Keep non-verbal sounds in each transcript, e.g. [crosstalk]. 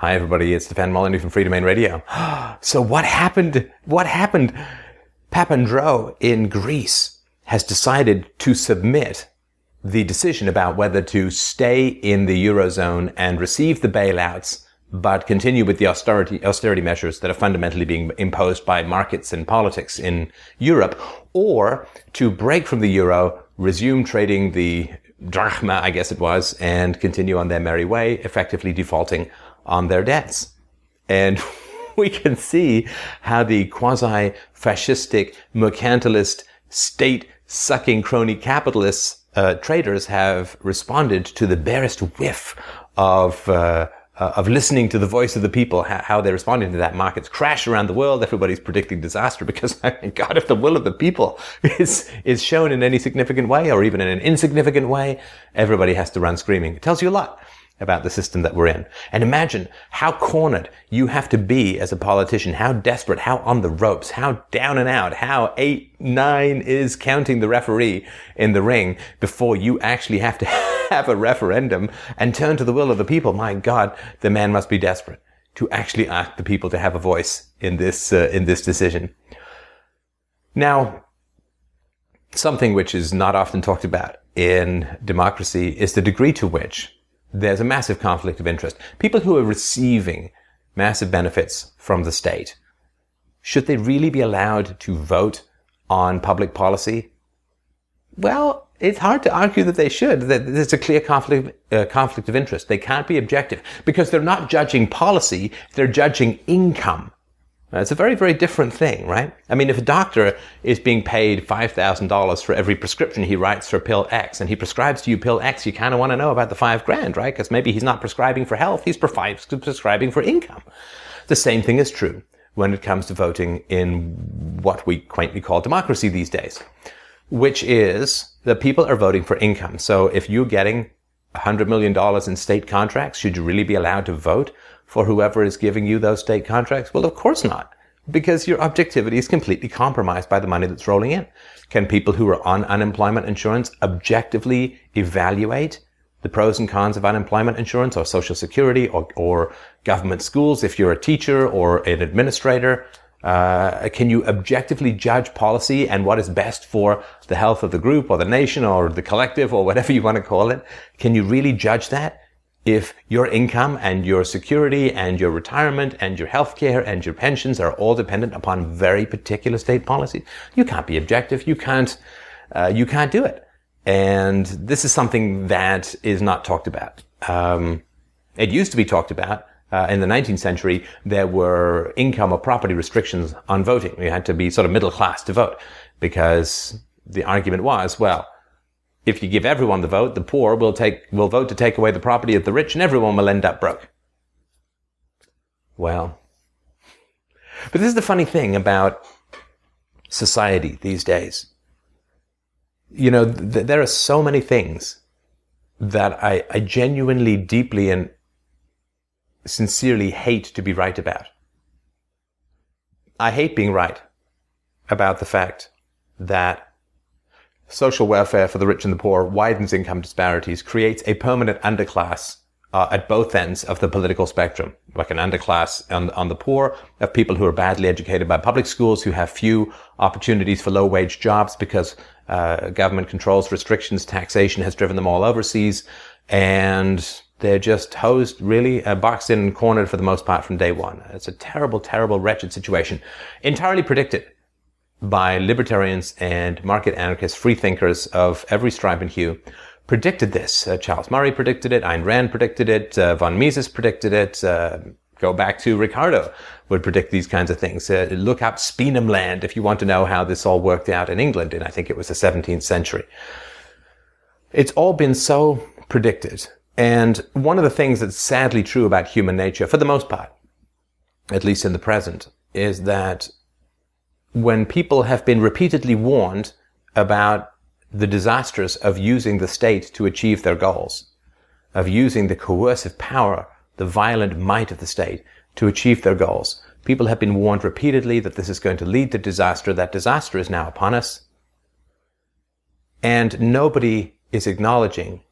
Hi everybody, it's Stefan Molyneux from Freedomain Radio. [gasps] so what happened? What happened? Papandreou in Greece has decided to submit the decision about whether to stay in the Eurozone and receive the bailouts, but continue with the austerity, austerity measures that are fundamentally being imposed by markets and politics in Europe, or to break from the Euro, resume trading the drachma, I guess it was, and continue on their merry way, effectively defaulting on their debts. And [laughs] we can see how the quasi-fascistic, mercantilist, state-sucking crony capitalists, uh, traders have responded to the barest whiff of uh, uh, of listening to the voice of the people, how, how, they're responding to that. Markets crash around the world. Everybody's predicting disaster because, [laughs] God, if the will of the people [laughs] is, is shown in any significant way or even in an insignificant way, everybody has to run screaming. It tells you a lot about the system that we're in. And imagine how cornered you have to be as a politician, how desperate, how on the ropes, how down and out, how eight, nine is counting the referee in the ring before you actually have to [laughs] have a referendum and turn to the will of the people. My God, the man must be desperate to actually ask the people to have a voice in this, uh, in this decision. Now, something which is not often talked about in democracy is the degree to which there's a massive conflict of interest. People who are receiving massive benefits from the state, should they really be allowed to vote on public policy? Well, it's hard to argue that they should. That there's a clear conflict, uh, conflict of interest. They can't be objective because they're not judging policy, they're judging income. It's a very, very different thing, right? I mean, if a doctor is being paid $5,000 for every prescription he writes for pill X and he prescribes to you pill X, you kind of want to know about the five grand, right? Because maybe he's not prescribing for health, he's prescribing for income. The same thing is true when it comes to voting in what we quaintly call democracy these days, which is that people are voting for income. So if you're getting $100 million in state contracts, should you really be allowed to vote for whoever is giving you those state contracts? Well, of course not, because your objectivity is completely compromised by the money that's rolling in. Can people who are on unemployment insurance objectively evaluate the pros and cons of unemployment insurance or social security or, or government schools if you're a teacher or an administrator? Uh, can you objectively judge policy and what is best for the health of the group or the nation or the collective or whatever you want to call it? Can you really judge that? If your income and your security and your retirement and your healthcare and your pensions are all dependent upon very particular state policies, you can't be objective. You can't, uh, you can't do it. And this is something that is not talked about. Um, it used to be talked about. Uh, in the 19th century, there were income or property restrictions on voting. You had to be sort of middle class to vote because the argument was, well, if you give everyone the vote, the poor will take, will vote to take away the property of the rich and everyone will end up broke. Well, but this is the funny thing about society these days. You know, th- there are so many things that I, I genuinely, deeply, and sincerely hate to be right about. I hate being right about the fact that social welfare for the rich and the poor widens income disparities, creates a permanent underclass uh, at both ends of the political spectrum, like an underclass on, on the poor of people who are badly educated by public schools, who have few opportunities for low wage jobs because uh, government controls, restrictions, taxation has driven them all overseas, and they're just hosed, really uh, boxed in and cornered for the most part from day one. It's a terrible, terrible, wretched situation, entirely predicted by libertarians and market anarchists, free thinkers of every stripe and hue, predicted this. Uh, Charles Murray predicted it. Ayn Rand predicted it. Uh, von Mises predicted it. Uh, go back to Ricardo would predict these kinds of things. Uh, look up Speenhamland if you want to know how this all worked out in England in, I think it was the 17th century. It's all been so predicted. And one of the things that's sadly true about human nature, for the most part, at least in the present, is that when people have been repeatedly warned about the disasters of using the state to achieve their goals, of using the coercive power, the violent might of the state to achieve their goals. People have been warned repeatedly that this is going to lead to disaster. That disaster is now upon us. And nobody is acknowledging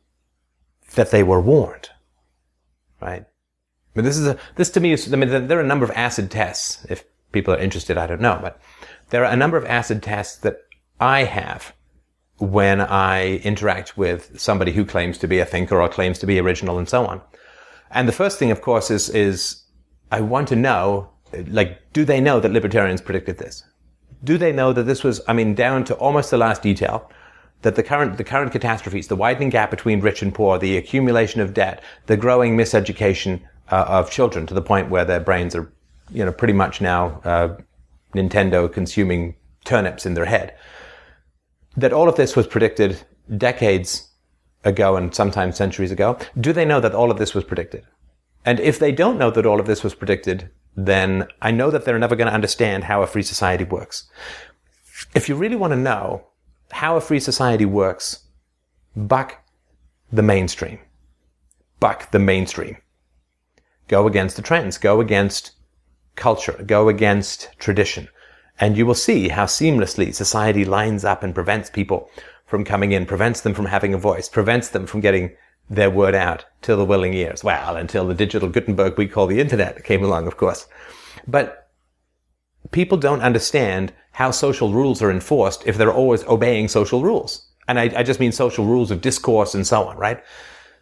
that they were warned, right? But this is a, this to me is, I mean, there are a number of acid tests. If people are interested, I don't know, but there are a number of acid tests that I have when I interact with somebody who claims to be a thinker or claims to be original and so on. And the first thing, of course, is, is I want to know, like, do they know that libertarians predicted this? Do they know that this was, I mean, down to almost the last detail, that the current, the current catastrophes, the widening gap between rich and poor, the accumulation of debt, the growing miseducation uh, of children to the point where their brains are, you know, pretty much now, uh, Nintendo consuming turnips in their head. That all of this was predicted decades ago and sometimes centuries ago. Do they know that all of this was predicted? And if they don't know that all of this was predicted, then I know that they're never going to understand how a free society works. If you really want to know how a free society works, buck the mainstream. Buck the mainstream. Go against the trends. Go against culture. Go against tradition. And you will see how seamlessly society lines up and prevents people from coming in, prevents them from having a voice, prevents them from getting their word out till the willing ears. Well, until the digital Gutenberg we call the internet came along, of course. But people don't understand how social rules are enforced if they're always obeying social rules. And I, I just mean social rules of discourse and so on, right?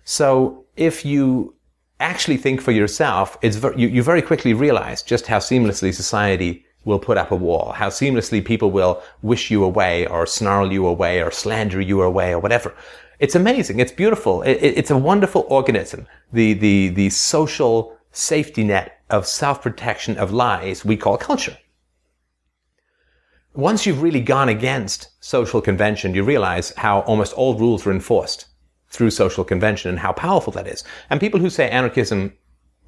So if you actually think for yourself, it's ver- you, you very quickly realize just how seamlessly society will put up a wall, how seamlessly people will wish you away or snarl you away or slander you away or whatever. It's amazing. It's beautiful. It, it, it's a wonderful organism. The, the, the social safety net of self-protection of lies we call culture. Once you've really gone against social convention, you realize how almost all rules are enforced through social convention and how powerful that is. And people who say anarchism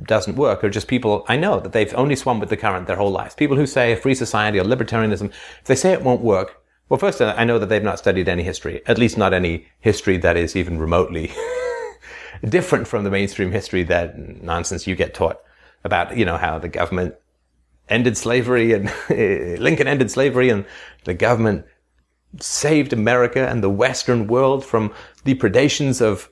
doesn't work are just people I know that they've only swum with the current their whole lives. People who say a free society or libertarianism, if they say it won't work, well, first, uh, I know that they've not studied any history, at least not any history that is even remotely [laughs] different from the mainstream history that nonsense you get taught about, you know, how the government ended slavery and [laughs] Lincoln ended slavery and the government saved America and the Western world from the predations of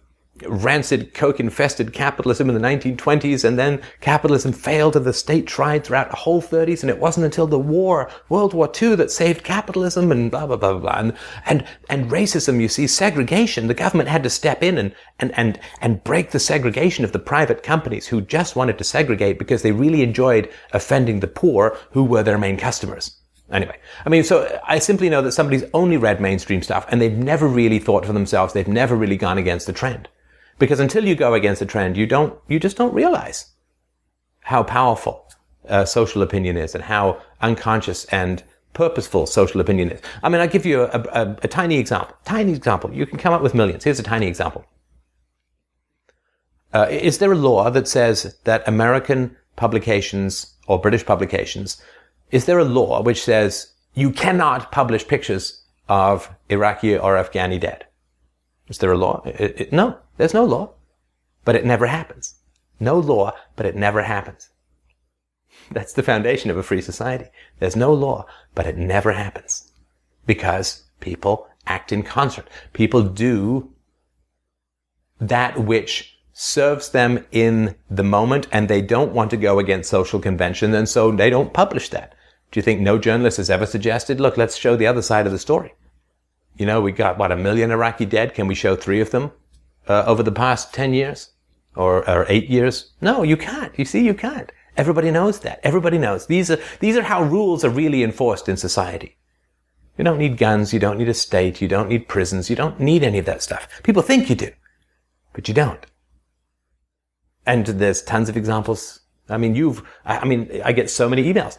rancid, coke-infested capitalism in the 1920s, and then capitalism failed and the state tried throughout the whole 30s, and it wasn't until the war, World War II, that saved capitalism, and blah, blah, blah, blah. And, and, and racism, you see, segregation, the government had to step in and, and, and, and break the segregation of the private companies who just wanted to segregate because they really enjoyed offending the poor who were their main customers. Anyway, I mean, so I simply know that somebody's only read mainstream stuff and they've never really thought for themselves. They've never really gone against the trend. Because until you go against the trend, you don't, you just don't realize how powerful uh, social opinion is and how unconscious and purposeful social opinion is. I mean, I'll give you a, a, a tiny example. Tiny example. You can come up with millions. Here's a tiny example. Uh, is there a law that says that American publications or British publications, is there a law which says you cannot publish pictures of Iraqi or Afghani dead? Is there a law? It, it, no, there's no law, but it never happens. No law, but it never happens. That's the foundation of a free society. There's no law, but it never happens because people act in concert. People do that which serves them in the moment and they don't want to go against social convention and so they don't publish that. Do you think no journalist has ever suggested, look, let's show the other side of the story? You know, we got what a million Iraqi dead. Can we show three of them uh, over the past 10 years or, or eight years? No, you can't. You see, you can't. Everybody knows that. Everybody knows. These are, these are how rules are really enforced in society. You don't need guns. You don't need a state. You don't need prisons. You don't need any of that stuff. People think you do, but you don't. And there's tons of examples. I mean, you've, I mean, I get so many emails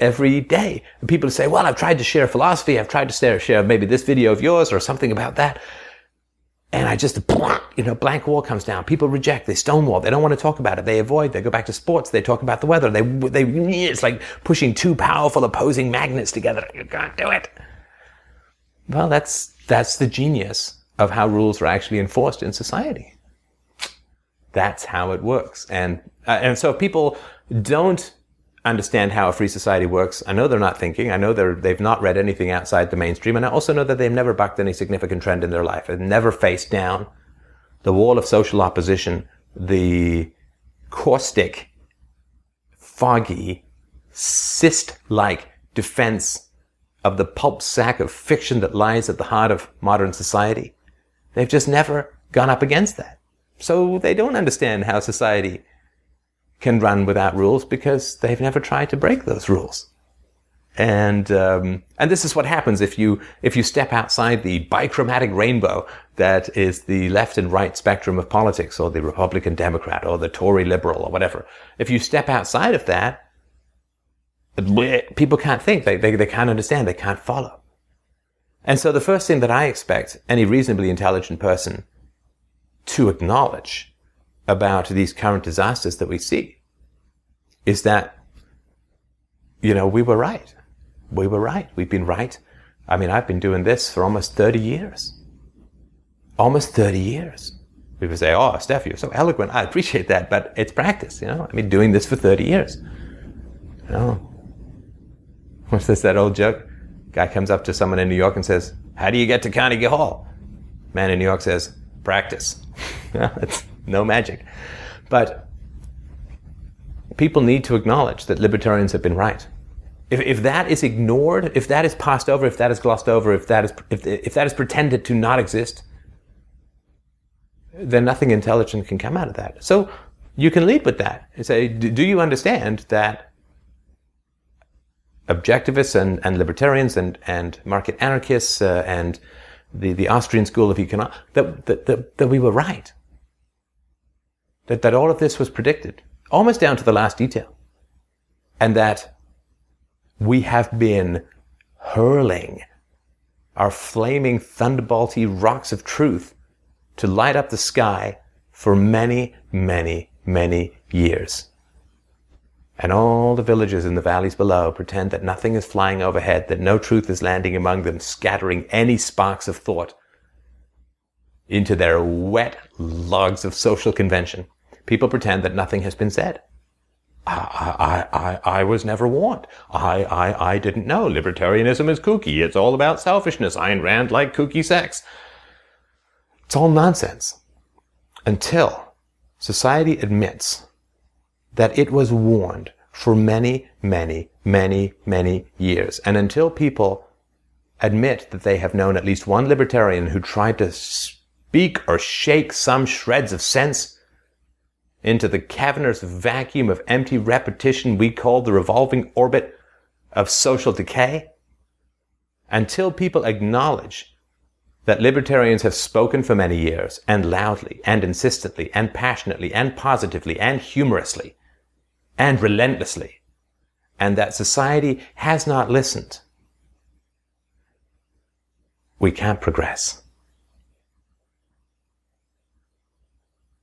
every day. And people say, well, I've tried to share philosophy. I've tried to share, maybe this video of yours or something about that. And I just, you know, blank wall comes down. People reject. They stonewall. They don't want to talk about it. They avoid. They go back to sports. They talk about the weather. They, they, it's like pushing two powerful opposing magnets together. You can't do it. Well, that's, that's the genius of how rules are actually enforced in society. That's how it works. And, uh, and so if people don't understand how a free society works. I know they're not thinking. I know they're, they've not read anything outside the mainstream. And I also know that they've never bucked any significant trend in their life. They've never faced down the wall of social opposition, the caustic foggy, cyst-like defense of the pulp sack of fiction that lies at the heart of modern society. They've just never gone up against that. So they don't understand how society can run without rules because they've never tried to break those rules. And um, and this is what happens if you if you step outside the bichromatic rainbow that is the left and right spectrum of politics, or the Republican Democrat, or the Tory liberal, or whatever. If you step outside of that, people can't think, they, they, they can't understand, they can't follow. And so the first thing that I expect any reasonably intelligent person to acknowledge about these current disasters that we see is that, you know, we were right we were right. We've been right. I mean, I've been doing this for almost 30 years. Almost 30 years. People say, oh, Steph, you're so eloquent. I appreciate that, but it's practice, you know? I mean, doing this for 30 years. You know? What's this, that old joke? Guy comes up to someone in New York and says, how do you get to Carnegie Hall? Man in New York says, practice. [laughs] it's no magic. But people need to acknowledge that libertarians have been right if, if that is ignored, if that is passed over, if that is glossed over, if that is, if, if that is pretended to not exist, then nothing intelligent can come out of that. So you can lead with that and say, do you understand that objectivists and, and libertarians and, and market anarchists uh, and the, the Austrian school of economics, that, that, that, that we were right? That, that all of this was predicted, almost down to the last detail. And that we have been hurling our flaming thunderbolty rocks of truth to light up the sky for many, many, many years. And all the villagers in the valleys below pretend that nothing is flying overhead, that no truth is landing among them, scattering any sparks of thought into their wet logs of social convention. People pretend that nothing has been said. I, I, I, I was never warned. I, I, I didn't know. Libertarianism is kooky. It's all about selfishness. Ayn Rand like kooky sex. It's all nonsense. Until society admits that it was warned for many, many, many, many years. And until people admit that they have known at least one libertarian who tried to speak or shake some shreds of sense into the cavernous vacuum of empty repetition we call the revolving orbit of social decay? Until people acknowledge that libertarians have spoken for many years and loudly and insistently and passionately and positively and humorously and relentlessly and that society has not listened, we can't progress.